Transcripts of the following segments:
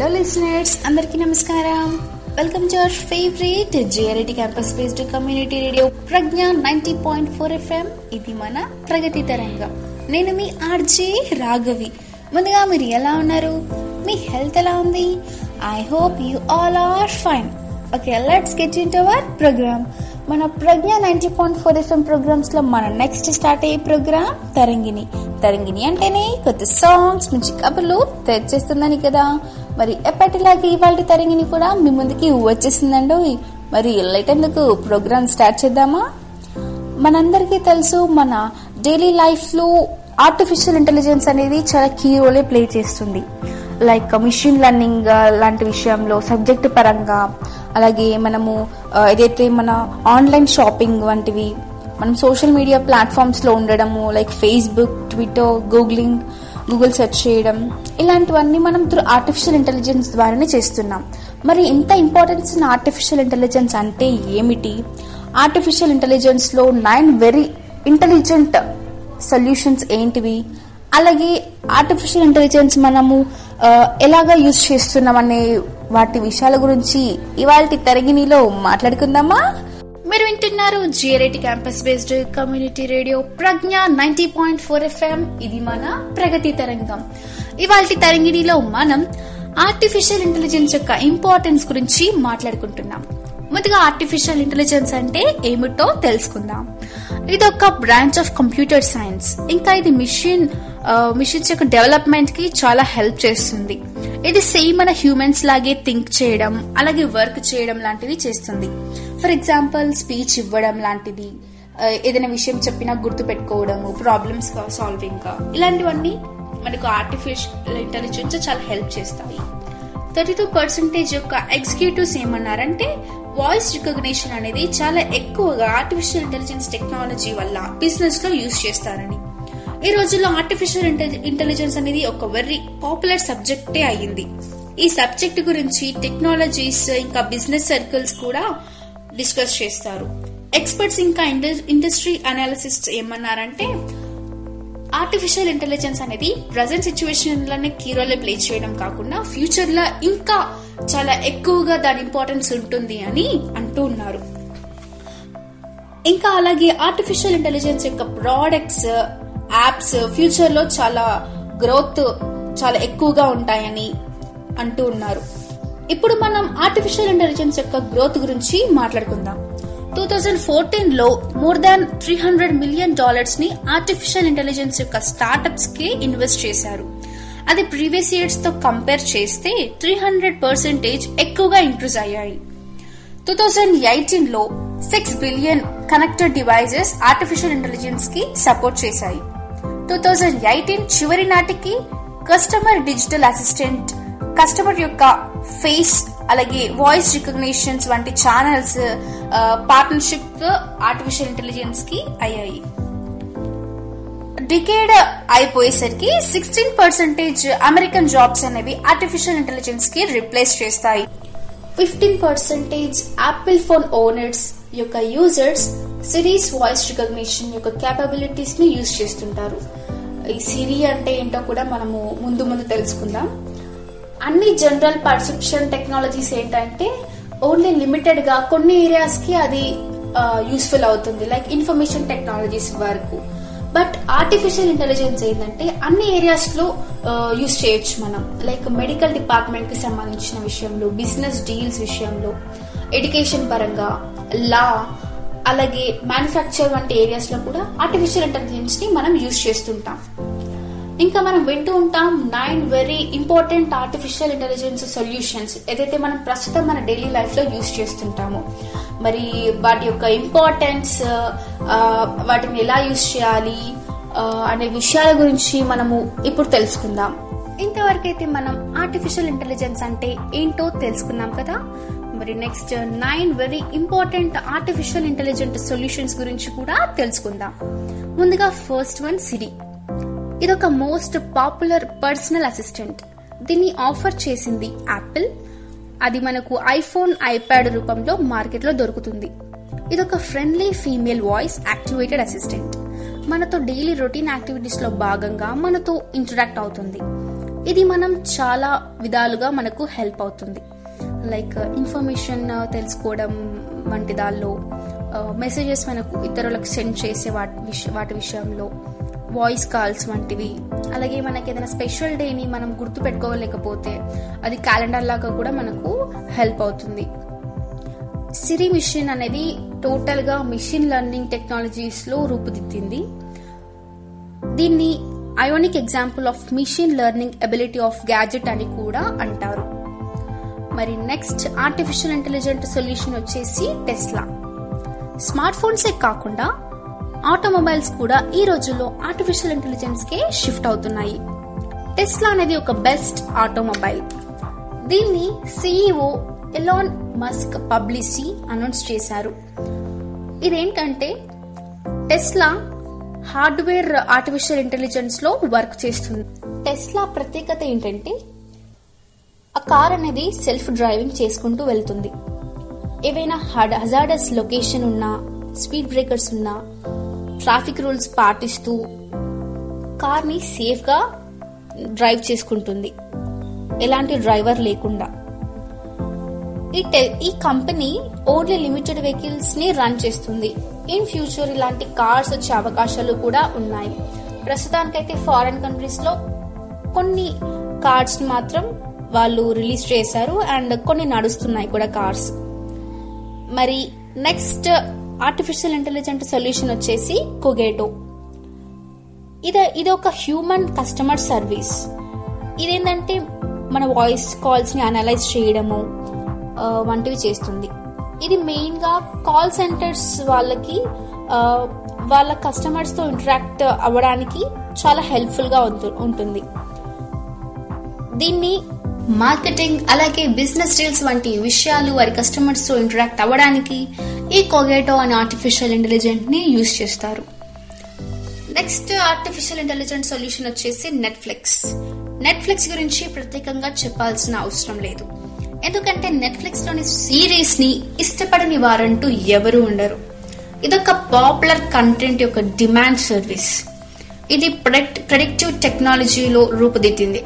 Hello listeners అందరికీ నమస్కారం. Welcome to our favourite GRIT campus based community radio Pragna ninety point four FM ఇది మన ప్రగతి తరంగం. నేను మీ ఆర్జే రాఘవి. ముందుగా మీరు ఎలా ఉన్నారు? మీ హెల్త్ ఎలా ఉంది? I hope you all are fine okay let's get into our programme మన Pragna ninety point four FM ప్రోగ్రామ్స్లో మన నెక్స్ట్ స్టార్ట్ అయ్యే ప్రోగ్రామ్ తరంగిణి. తరంగిణి అంటేనే కొత్త సాంగ్స్ మంచి కబుర్లు తెచ్చేస్తుందని కదా. మరి ఎప్పటిలాగే ఇవాళ తరంగిణి కూడా మీ ముందుకి వచ్చేసిందండి. మరి లైట్ ఎందుకు ప్రోగ్రామ్ స్టార్ట్ చేద్దామా? మనందరికీ తెలుసు మన డైలీ లైఫ్లో ఆర్టిఫిషియల్ ఇంటెలిజెన్స్ అనేది చాలా కీ రోలే ప్లే చేస్తుంది. లైక్ మిషన్ లెర్నింగ్ లాంటి విషయంలో సబ్జెక్ట్ పరంగా అలాగే మనము uh, ఏదైతే మన ఆన్లైన్ షాపింగ్ వంటివి మనం సోషల్ మీడియా ప్లాట్ఫామ్స్లో ఉండడము like Facebook Twitter googling Google search చేయడం ఇలాంటివన్నీ మనం త్రూ ఆర్టిఫిషియల్ ఇంటెలిజెన్స్ ద్వారానే చేస్తున్నాం. మరి ఇంత ఇంపార్టెన్స్ ఉన్న ఆర్టిఫిషియల్ ఇంటెలిజెన్స్ అంటే ఏమిటి? ఆర్టిఫిషియల్ ఇంటెలిజెన్స్లో నైన్ వెరీ ఇంటెలిజెంట్ సొల్యూషన్స్ ఏంటివి? అలాగే ఆర్టిఫిషియల్ ఇంటెలిజెన్స్ మనము ఎలాగా యూజ్ చేస్తున్నామనే వాటి విషయాల గురించి ఇవాళ తరగినిలో మాట్లాడుకుందామా? మీరు వింటున్నారు GRIT campus based community radio Pragna ninety point four FM. ఇది మన ప్రగతి తరంగం. ఇవాళ తరంగిణిలో మనం ఆర్టిఫిషియల్ ఇంటెలిజెన్స్ యొక్క ఇంపార్టెన్స్ గురించి మాట్లాడుకుంటున్నాం. ముందుగా ఆర్టిఫిషియల్ ఇంటెలిజెన్స్ అంటే ఏమిటో తెలుసుకుందాం. ఇది ఒక బ్రాంచ్ ఆఫ్ కంప్యూటర్ సైన్స్. ఇంకా ఇది మిషన్ మిషన్స్ యొక్క డెవలప్మెంట్కి చాలా హెల్ప్ చేస్తుంది. ఇది సేమ్ మన హ్యూమన్స్ లాగే థింక్ చేయడం అలాగే వర్క్ చేయడం లాంటివి చేస్తుంది. ఫర్ ఎగ్జాంపుల్ స్పీచ్ ఇవ్వడం లాంటిది ఏదైనా విషయం చెప్పినా గుర్తు పెట్టుకోవడము ప్రాబ్లమ్స్ సాల్వింగ్ ఇలాంటివన్నీ మనకు ఆర్టిఫిషియల్ ఇంటెలిజెన్స్ చాలా హెల్ప్ చేస్తాయి. థర్టీ టూ పర్సెంటేజ్ యొక్క ఎగ్జిక్యూటివ్స్ ఏమన్నారంటే వాయిస్ రికగ్నిషన్ అనేది చాలా ఎక్కువగా ఆర్టిఫిషియల్ ఇంటెలిజెన్స్ టెక్నాలజీ వల్ల బిజినెస్లో యూజ్ చేస్తారని. ఈ రోజుల్లో ఆర్టిఫిషియల్ ఇంటెలిజెన్స్ అనేది ఒక వెరీ పాపులర్ సబ్జెక్టే అయ్యింది. ఈ సబ్జెక్ట్ గురించి టెక్నాలజీస్ ఇంకా బిజినెస్ సర్కిల్స్ కూడా డిస్కస్ చేస్తారు. ఎక్స్పర్ట్స్ ఇంకా ఇండస్ట్రీ అనాలిసిస్ట్ ఏమన్నారంటే ఆర్టిఫిషియల్ ఇంటెలిజెన్స్ అనేది ప్రజెంట్ సిచ్యువేషన్లోనే కీ రోల్ ప్లే చేయడం కాకుండా ఫ్యూచర్లో ఇంకా చాలా ఎక్కువగా దాని ఇంపార్టెన్స్ ఉంటుంది అని అంటూ ఉన్నారు. ఇంకా అలాగే ఆర్టిఫిషియల్ ఇంటెలిజెన్స్ యొక్క ప్రోడక్ట్స్ యాప్స్ ఫ్యూచర్లో చాలా గ్రోత్ చాలా ఎక్కువగా ఉంటాయని అంటూ ఉన్నారు. ఇప్పుడు మనం ఆర్టిఫిషియల్ ఇంటెలిజెన్స్ యొక్క గ్రోత్ గురించి మాట్లాడుకుందాం. టూ థౌజండ్ ఫోర్టీన్లో more than three hundred million డాలర్స్ని artificial intelligence యొక్క స్టార్టప్స్కి ఇన్వెస్ట్ చేశారు. అది ప్రీవియస్ ఇయర్స్తో కంపేర్ చేస్తే త్రీ హండ్రెడ్ పర్సెంటేజ్ ఎక్కువగా ఇంక్రీజ్ అయ్యాయి. టూ థౌజండ్ ఎయిటీన్లో six billion connected devices artificial ఇంటెలిజెన్స్కి support చేశాయి. టూ థౌజండ్ ఎయిటీన్ చివరి నాటికి కస్టమర్ డిజిటల్ అసిస్టెంట్ కస్టమర్ యొక్క ఫేస్ అలాగే వాయిస్ రికగ్నిషన్స్ వంటి ఛానల్స్ పార్ట్నర్షిప్ ఆర్టిఫిషియల్ ఇంటెలిజెన్స్కి అయ్యాయి. డికేడ్ అయిపోయేసరికి సిక్స్టీన్ పర్సెంటేజ్ అమెరికన్ జాబ్స్ అనేవి ఆర్టిఫిషియల్ ఇంటెలిజెన్స్కి రిప్లేస్ చేస్తాయి. Fifteen percentage Apple phone owners యొక్క యూజర్స్ సిరీస్ వాయిస్ రికగ్నిషన్ యొక్క క్యాపబిలిటీస్ని యూజ్ చేస్తుంటారు. ఈ సిరి అంటే ఏంటో కూడా మనము ముందు ముందు తెలుసుకుందాం. అన్ని జనరల్ పర్సెప్షన్ టెక్నాలజీస్ ఏంటంటే ఓన్లీ లిమిటెడ్గా కొన్ని ఏరియాస్కి అది యూస్ఫుల్ అవుతుంది లైక్ ఇన్ఫర్మేషన్ టెక్నాలజీస్ వరకు. బట్ ఆర్టిఫిషియల్ ఇంటెలిజెన్స్ ఏంటంటే అన్ని ఏరియాస్లో యూస్ చేయొచ్చు మనం. లైక్ మెడికల్ డిపార్ట్మెంట్కి సంబంధించిన విషయంలో బిజినెస్ డీల్స్ విషయంలో ఎడ్యుకేషన్ పరంగా లా అలాగే మ్యానుఫ్యాక్చర్ వంటి ఏరియాస్లో కూడా ఆర్టిఫిషియల్ ఇంటెలిజెన్స్ని మనం యూజ్ చేస్తుంటాం. ఇంకా మనం వింటూ ఉంటాం nine very important artificial intelligence solutions ఏదైతే మనం ప్రస్తుతం మన డైలీ లైఫ్లో యూజ్ చేస్తుంటామో. మరి వాటి యొక్క ఇంపార్టెన్స్ వాటిని ఎలా యూజ్ చేయాలి అనే విషయాల గురించి మనము ఇప్పుడు తెలుసుకుందాం. ఇంతవరకైతే మనం ఆర్టిఫిషియల్ ఇంటెలిజెన్స్ అంటే ఏంటో తెలుసుకున్నాం కదా? మరి next nine very important artificial intelligent solutions గురించి కూడా తెలుసుకుందాం. ముందుగా ఫస్ట్ వన్ సిరి ఇదొక మోస్ట్ పాపులర్ పర్సనల్ అసిస్టెంట్ దీన్ని ఆఫర్ చేసింది యాపిల్ అది మనకు ఐఫోన్ ఐప్యాడ్ రూపంలో మార్కెట్లో దొరుకుతుంది. ఇదొక friendly female voice activated assistant మనతో డైలీ రొటీన్ యాక్టివిటీస్లో భాగంగా మనతో ఇంటరాక్ట్ అవుతుంది. ఇది మనం చాలా విధాలుగా మనకు హెల్ప్ అవుతుంది. లైక్ ఇన్ఫర్మేషన్ uh, uh, తెలుసుకోవడం వంటి దానిలో uh, మెసేజెస్ మనకు ఇతరులకు సెండ్ చేసే వాటి విష వాటి విషయంలో వాయిస్ కాల్స్ వంటివి. అలాగే మనకి ఏదైనా స్పెషల్ డేని మనం గుర్తు పెట్టుకోలేకపోతే అది క్యాలెండర్ లాగా కూడా మనకు హెల్ప్ అవుతుంది. సిరి మిషన్ అనేది టోటల్గా మిషన్ లెర్నింగ్ టెక్నాలజీస్లో రూపుదిద్దింది. దీన్ని iconic example of machine learning ability of gadget అని కూడా అంటారు. మరి నెక్స్ట్ ఆర్టిఫిషియల్ ఇంటెలిజెంట్ సొల్యూషన్ వచ్చేసి టెస్లా స్మార్ట్ ఫోన్సే కాకుండా ఆటోమొబైల్స్ కూడా ఈ రోజుల్లో ఆర్టిఫిషియల్ ఇంటెలిజెన్స్ కే షిఫ్ట్ అవుతున్నాయి. టెస్లా అనేది ఒక బెస్ట్ ఆటోమొబైల్ దీన్ని CEO Elon Musk publicly announce చేశారు. ఇదేంటంటే టెస్లా హార్డ్వేర్ ఆర్టిఫిషియల్ ఇంటెలిజెన్స్లో వర్క్ చేస్తుంది. టెస్లా ప్రత్యేకత ఏంటంటే ఆ కార్ అనేది సెల్ఫ్ డ్రైవింగ్ చేసుకుంటూ వెళ్తుంది. ఏవైనా హజార్డస్ లొకేషన్ ఉన్నా స్పీడ్ బ్రేకర్స్ ఉన్నా ట్రాఫిక్ రూల్స్ పాటిస్తూ కార్ని సేఫ్గా డ్రైవ్ చేసుకుంటుంది. ఎలాంటి డ్రైవర్ లేకుండా. ఈ టె- ఈ కంపెనీ ఓన్లీ లిమిటెడ్ వెహికల్స్ని రన్ చేస్తుంది. ఇన్ ఫ్యూచర్ ఇలాంటి కార్స్ వచ్చే అవకాశాలు కూడా ఉన్నాయి. ప్రస్తుతానికైతే ఫారెన్ కంట్రీస్లో కొన్ని కార్స్ మాత్రం వాళ్ళు రిలీజ్ చేశారు అండ్ కొన్ని నడుస్తున్నాయి కూడా కార్స్ మరి నెక్స్ట్ ఆర్టిఫిషియల్ ఇంటెలిజెంట్ సొల్యూషన్ వచ్చేసి కొగేటో ఇది ఇది ఒక హ్యూమన్ కస్టమర్ సర్వీస్ ఇదేంటంటే మన వాయిస్ కాల్స్ని అనలైజ్ చేయడము వంటివి చేస్తుంది. ఇది మెయిన్గా కాల్ సెంటర్స్ వాళ్ళకి వాళ్ళ కస్టమర్స్తో ఇంటరాక్ట్ అవ్వడానికి చాలా హెల్ప్ఫుల్గా ఉంటుంది. దీన్ని మార్కెటింగ్ అలాగే బిజినెస్ డీల్స్ వంటి విషయాలు వారి కస్టమర్స్తో ఇంటరాక్ట్ అవ్వడానికి ఈ కొగేటో అనే ఆర్టిఫిషియల్ ఇంటెలిజెంట్ని యూజ్ చేస్తారు. నెక్స్ట్ ఆర్టిఫిషియల్ ఇంటెలిజెంట్ సొల్యూషన్ వచ్చేసి నెట్ఫ్లిక్స్ నెట్ఫ్లిక్స్ గురించి ప్రత్యేకంగా చెప్పాల్సిన అవసరం లేదు. ఎందుకంటే నెట్ఫ్లిక్స్లోని సిరీస్ని ఇష్టపడని వారంటూ ఎవరు ఉండరు. ఇదొక పాపులర్ కంటెంట్ యొక్క డిమాండ్ సర్వీస్ ఇది ప్రొడక్టివ్ టెక్నాలజీలో రూపుదిద్దింది.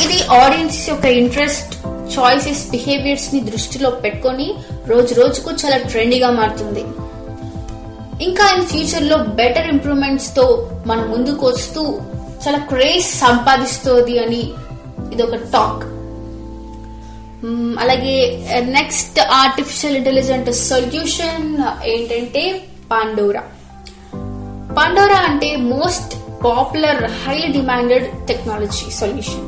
ఇది ఆడియన్స్ యొక్క ఇంట్రెస్ట్ చాయిసెస్ బిహేవియర్స్ని దృష్టిలో పెట్టుకొని రోజు రోజుకు చాలా ట్రెండీగా మారుతుంది. ఇంకా ఇన్ ఫ్యూచర్లో బెటర్ ఇంప్రూవ్మెంట్స్తో మన ముందుకు వస్తూ చాలా క్రేజ్ సంపాదిస్తుంది అని ఇది ఒక టాక్ అలాగే నెక్స్ట్ ఆర్టిఫిషియల్ ఇంటెలిజెంట్ సొల్యూషన్ ఏంటంటే పాండోరా పాండోరా అంటే most popular high demanded technology solution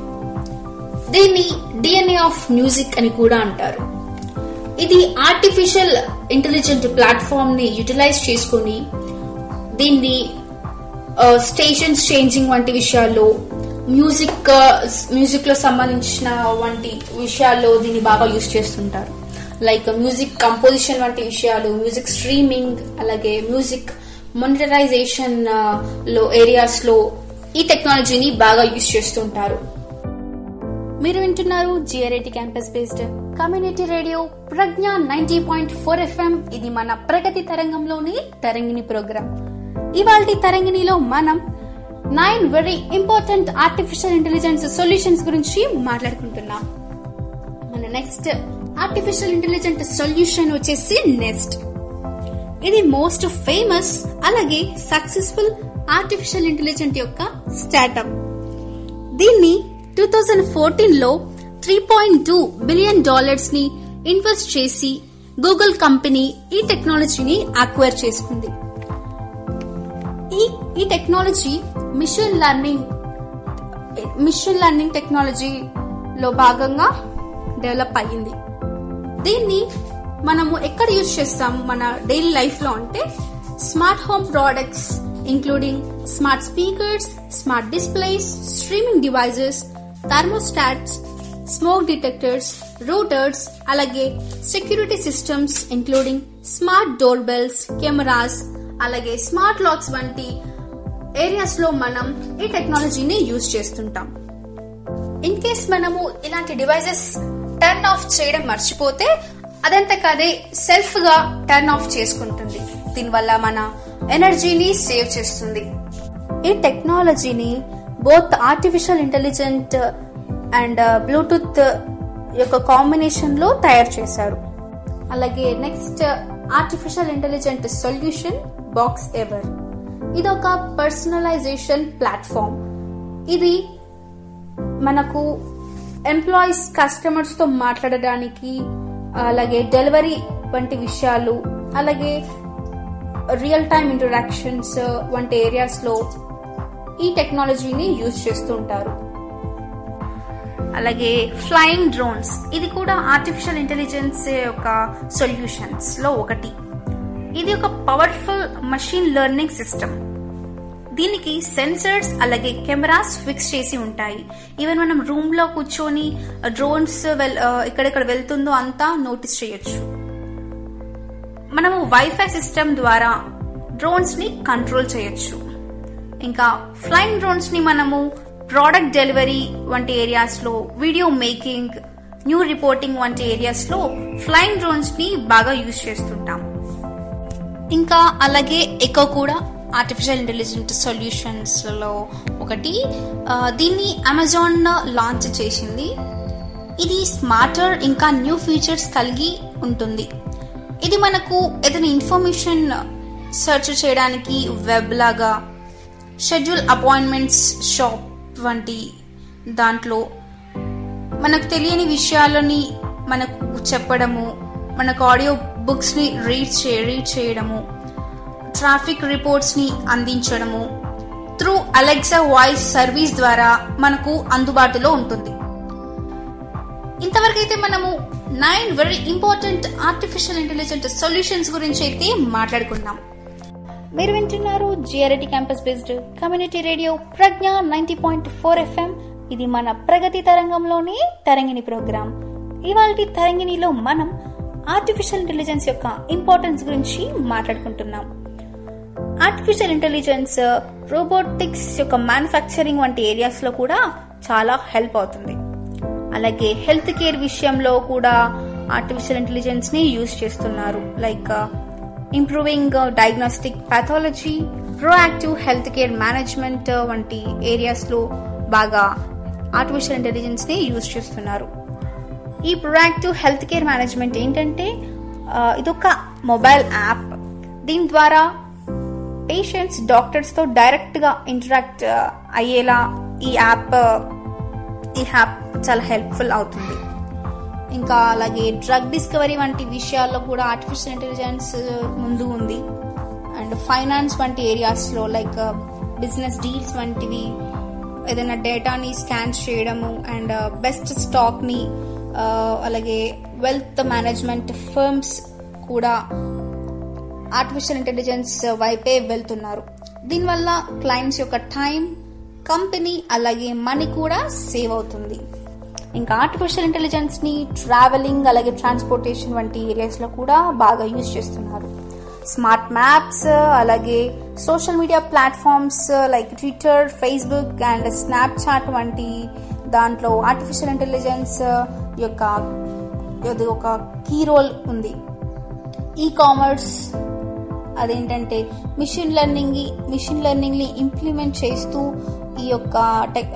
దీన్ని డిఎన్ఏ ఆఫ్ మ్యూజిక్ అని కూడా అంటారు. ఇది ఆర్టిఫిషియల్ ఇంటెలిజెంట్ ప్లాట్ఫామ్ని యూటిలైజ్ చేసుకుని దీన్ని స్టేషన్స్ చేంజింగ్ వంటి విషయాల్లో మ్యూజిక్ మ్యూజిక్లో సంబంధించిన వంటి విషయాల్లో దీన్ని బాగా యూజ్ చేస్తుంటారు. లైక్ మ్యూజిక్ కంపోజిషన్ వంటి విషయాలు మ్యూజిక్ స్ట్రీమింగ్ అలాగే మ్యూజిక్ మొనిటరైజేషన్లో ఏరియాస్లో ఈ టెక్నాలజీని బాగా యూజ్ చేస్తుంటారు. మీరు వింటున్నారు GRIT campus based community radio Pragna ninety point four FM ఇది మన ప్రగతి తరంగంలోని తరంగిణి ప్రోగ్రాం. ఇవాళ తరంగిణిలో మనం nine very important artificial intelligence solutions గురించి మాట్లాడుకుంటున్నాం. మన నెక్స్ట్ ఆర్టిఫిషియల్ ఇంటెలిజెంట్ సొల్యూషన్ వచ్చేసి నెక్స్ట్ ఇది మోస్ట్ ఫేమస్ అలాగే సక్సెస్ఫుల్ ఆర్టిఫిషియల్ ఇంటెలిజెంట్ యొక్క స్టార్టప్ దీన్ని టూ థౌజండ్ ఫోర్టీన్లో త్రీ పాయింట్ టూ బిలియన్ డాలర్స్ని ఇన్వెస్ట్ చేసి గూగుల్ కంపెనీ ఈ టెక్నాలజీని అక్వైర్ చేసుకుంది. ఈ ఈ technology machine learning machine learning టెక్నాలజీలో భాగంగా డెవలప్ అయ్యింది. దీన్ని మనము ఎక్కడ యూజ్ చేస్తాం మన డైలీ లైఫ్లో అంటే smart home products including smart speakers smart displays streaming devices thermostats smoke detectors routers అలాగే security systems including smart door bells cameras అలాగే స్మార్ట్ లాక్స్ వంటి ఏరియాస్లో మనం ఈ టెక్నాలజీని యూజ్ చేస్తుంటాం. ఇన్ కేస్ మనము ఇలాంటి డివైజెస్ టర్న్ ఆఫ్ చేయడం మర్చిపోతే అదంతకదే సెల్ఫ్గా టర్న్ ఆఫ్ చేసుకుంటుంది. దీనివల్ల మన ఎనర్జీని సేవ్ చేస్తుంది. ఈ టెక్నాలజీని both artificial intelligent and Bluetooth యొక్క కాంబినేషన్లో తయారు చేశారు. అలాగే next artificial intelligent solution Boxever ఇది ఒక పర్సనలైజేషన్ ప్లాట్ఫామ్ ఇది మనకు ఎంప్లాయీస్ కస్టమర్స్తో మాట్లాడడానికి అలాగే డెలివరీ వంటి విషయాలు అలాగే రియల్ టైమ్ ఇంటరాక్షన్స్ వంటి ఏరియాస్లో ఈ టెక్నాలజీని యూజ్ చేస్తుంటారు అలాగే ఫ్లయింగ్ డ్రోన్స్ ఇది కూడా ఆర్టిఫిషియల్ ఇంటెలిజెన్స్ యొక్క సొల్యూషన్స్లో ఒకటి. ఇది ఒక పవర్ఫుల్ మషిన్ లెర్నింగ్ సిస్టమ్. దీనికి సెన్సర్స్ అలాగే కెమెరాస్ ఫిక్స్ చేసి ఉంటాయి. ఈవెన్ మనం రూమ్లో కూర్చొని డ్రోన్స్ వెల్ ఎక్కడెక్కడ వెళ్తుందో అంతా నోటీస్ చేయొచ్చు. మనము వైఫై సిస్టమ్ ద్వారా డ్రోన్స్ని కంట్రోల్ చేయొచ్చు. ఇంకా ఫ్లైయింగ్ డ్రోన్స్ని మనము ప్రోడక్ట్ డెలివరీ వంటి ఏరియాస్లో వీడియో మేకింగ్ న్యూ రిపోర్టింగ్ వంటి ఏరియాస్లో ఫ్లైయింగ్ డ్రోన్స్ని బాగా యూజ్ చేస్తుంటాం. ఇంకా అలాగే ఎకో కూడా ఆర్టిఫిషియల్ ఇంటెలిజెంట్ సొల్యూషన్స్లో ఒకటి. దీన్ని అమెజాన్ లాంచ్ చేసింది. ఇది స్మార్టర్ ఇంకా న్యూ ఫీచర్స్ కలిగి ఉంటుంది. ఇది మనకు ఏదైనా ఇన్ఫర్మేషన్ సెర్చ్ చేయడానికి వెబ్ లాగా షెడ్యూల్ అపాయింట్మెంట్స్ షాప్ వంటి దాంట్లో మనకు తెలియని విషయాలని మనకు చెప్పడము మనకు ఆడియో బుక్స్ని రీడ్ చే రీడ్ చేయడము ట్రాఫిక్ రిపోర్ట్స్ని అందించడము. త్రూ అలెక్సా వాయిస్ సర్వీస్ ద్వారా మనకు అందుబాటులో ఉంటుంది. ఇంతవరకు అయితే మనము nine very important artificial intelligent solutions గురించి అయితే మాట్లాడుకున్నాం. మీరు వింటున్నారు GRIT campus based community radio Pragna ninety point four FM ఇది మన ప్రగతి తరంగంలోని తరంగిణి ప్రోగ్రాం. ఇవాళ తరంగిణిలో మనం ఆర్టిఫిషియల్ ఇంటెలిజెన్స్ యొక్క ఇంపార్టెన్స్ గురించి మాట్లాడుకుంటున్నాం. ఆర్టిఫిషియల్ ఇంటెలిజెన్స్ రోబోటిక్స్ యొక్క మ్యానుఫ్యాక్చరింగ్ వంటి ఏరియాస్లో కూడా చాలా హెల్ప్ అవుతుంది. అలాగే హెల్త్ కేర్ విషయంలో కూడా ఆర్టిఫిషియల్ ఇంటెలిజెన్స్ని యూజ్ చేస్తున్నారు. Like improving diagnostic pathology proactive health care management వంటి ఏరియాస్లో బాగా ఆర్టిఫిషియల్ ఇంటెలిజెన్స్ని యూజ్ చేస్తున్నారు. ఈ ప్రొయాక్టివ్ హెల్త్ కేర్ మేనేజ్మెంట్ ఏంటంటే ఇదొక మొబైల్ యాప్ దీని ద్వారా పేషెంట్స్ డాక్టర్స్తో డైరెక్ట్గా ఇంటరాక్ట్ అయ్యేలా ఈ యాప్ ఈ యాప్ చాలా హెల్ప్ఫుల్ అవుతుంది. ఇంకా అలాగే డ్రగ్ డిస్కవరీ వంటి విషయాల్లో కూడా ఆర్టిఫిషియల్ ఇంటెలిజెన్స్ uh, ముందు ఉంది. అండ్ ఫైనాన్స్ వంటి ఏరియాస్లో లైక్ uh, బిజినెస్ డీల్స్ వంటివి ఏదైనా డేటాని స్కాన్ చేయడము అండ్ uh, బెస్ట్ స్టాక్ని అలాగే వెల్త్ మేనేజ్మెంట్ ఫర్మ్స్ కూడా ఆర్టిఫిషియల్ ఇంటెలిజెన్స్ వైపే వెళ్తున్నారు. దీనివల్ల క్లయింట్స్ యొక్క టైం కంపెనీ అలాగే మనీ కూడా సేవ్ అవుతుంది. ఇంకా ఆర్టిఫిషియల్ ఇంటెలిజెన్స్ని ట్రావెలింగ్ అలాగే ట్రాన్స్పోర్టేషన్ వంటి ఏరియాస్లో కూడా బాగా యూజ్ చేస్తున్నారు. స్మార్ట్ మ్యాప్స్ అలాగే social media platforms like Twitter Facebook and Snapchat వంటి దాంట్లో ఆర్టిఫిషియల్ ఇంటెలిజెన్స్ యొక్క ఇది ఒక కీ రోల్ ఉంది. ఈ కామర్స్ అదేంటంటే మిషన్ లెర్నింగ్ మిషన్ లెర్నింగ్ని ఇంప్లిమెంట్ చేస్తూ ఈ యొక్క టెక్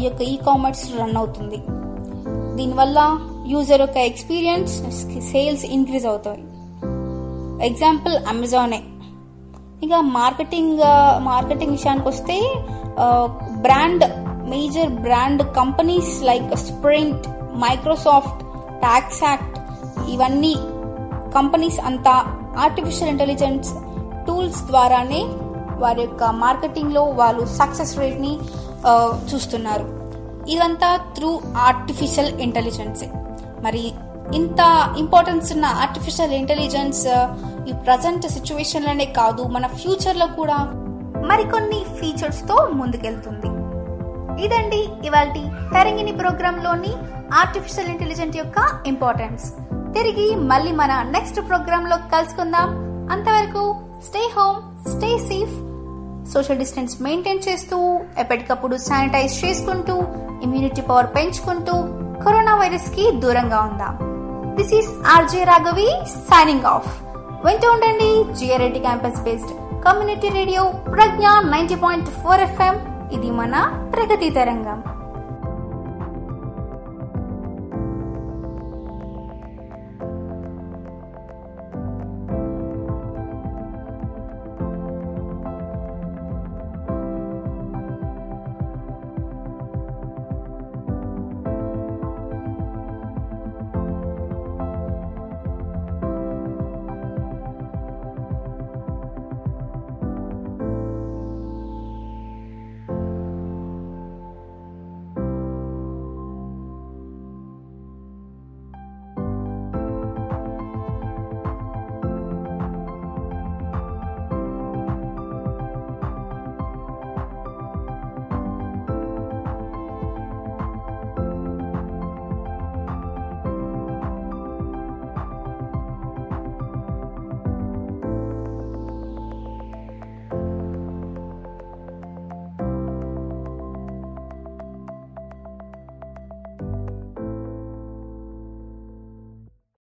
ఈ యొక్క ఈ కామర్స్ రన్ అవుతుంది. దీనివల్ల యూజర్ యొక్క ఎక్స్పీరియన్స్ సేల్స్ ఇంక్రీజ్ అవుతాయి. ఎగ్జాంపుల్ అమెజానే ఇక మార్కెటింగ్ మార్కెటింగ్ విషయానికి వస్తే brand major brand companies like Sprint Microsoft TaxAct ఇవన్నీ కంపెనీస్ అంతా ఆర్టిఫిషియల్ ఇంటెలిజెన్స్ టూల్స్ ద్వారానే వారి యొక్క మార్కెటింగ్లో వాళ్ళు సక్సెస్ రేట్ని చూస్తున్నారు. ఇదంతా త్రూ ఆర్టిఫిషియల్ ఇంటెలిజెన్స్ మరి ఇంత ఇంపార్టెన్స్ ఉన్న ఆర్టిఫిషియల్ ఇంటెలిజెన్స్ uh, ఈ ప్రజెంట్ సిచ్యువేషన్లోనే కాదు మన ఫ్యూచర్లో కూడా. మరికొన్ని ఫీచర్స్తో ముందుకెళ్తుంది. ఇదండి ఇవాళ తరంగిణి ప్రోగ్రామ్లోని ఆర్టిఫిషియల్ ఇంటెలిజెంట్ యొక్క ఇంపార్టెన్స్ తిరిగి మళ్ళీ మన నెక్స్ట్ ప్రోగ్రామ్లో కలుసుకుందాం. అంతవరకు stay home stay safe social distance maintain చేస్తూ ఎప్పటికప్పుడు శానిటైజ్ చేసుకుంటూ ఇమ్యూనిటీ పవర్ పెంచుకుంటూ కరోనా వైరస్కి దూరంగా ఉందాం. This is RJ Raghavi signing off వింటూ ఉండండి. GRIT campus based community radio Pragna ninety point four FM ఇది మన ప్రగతి తరంగం.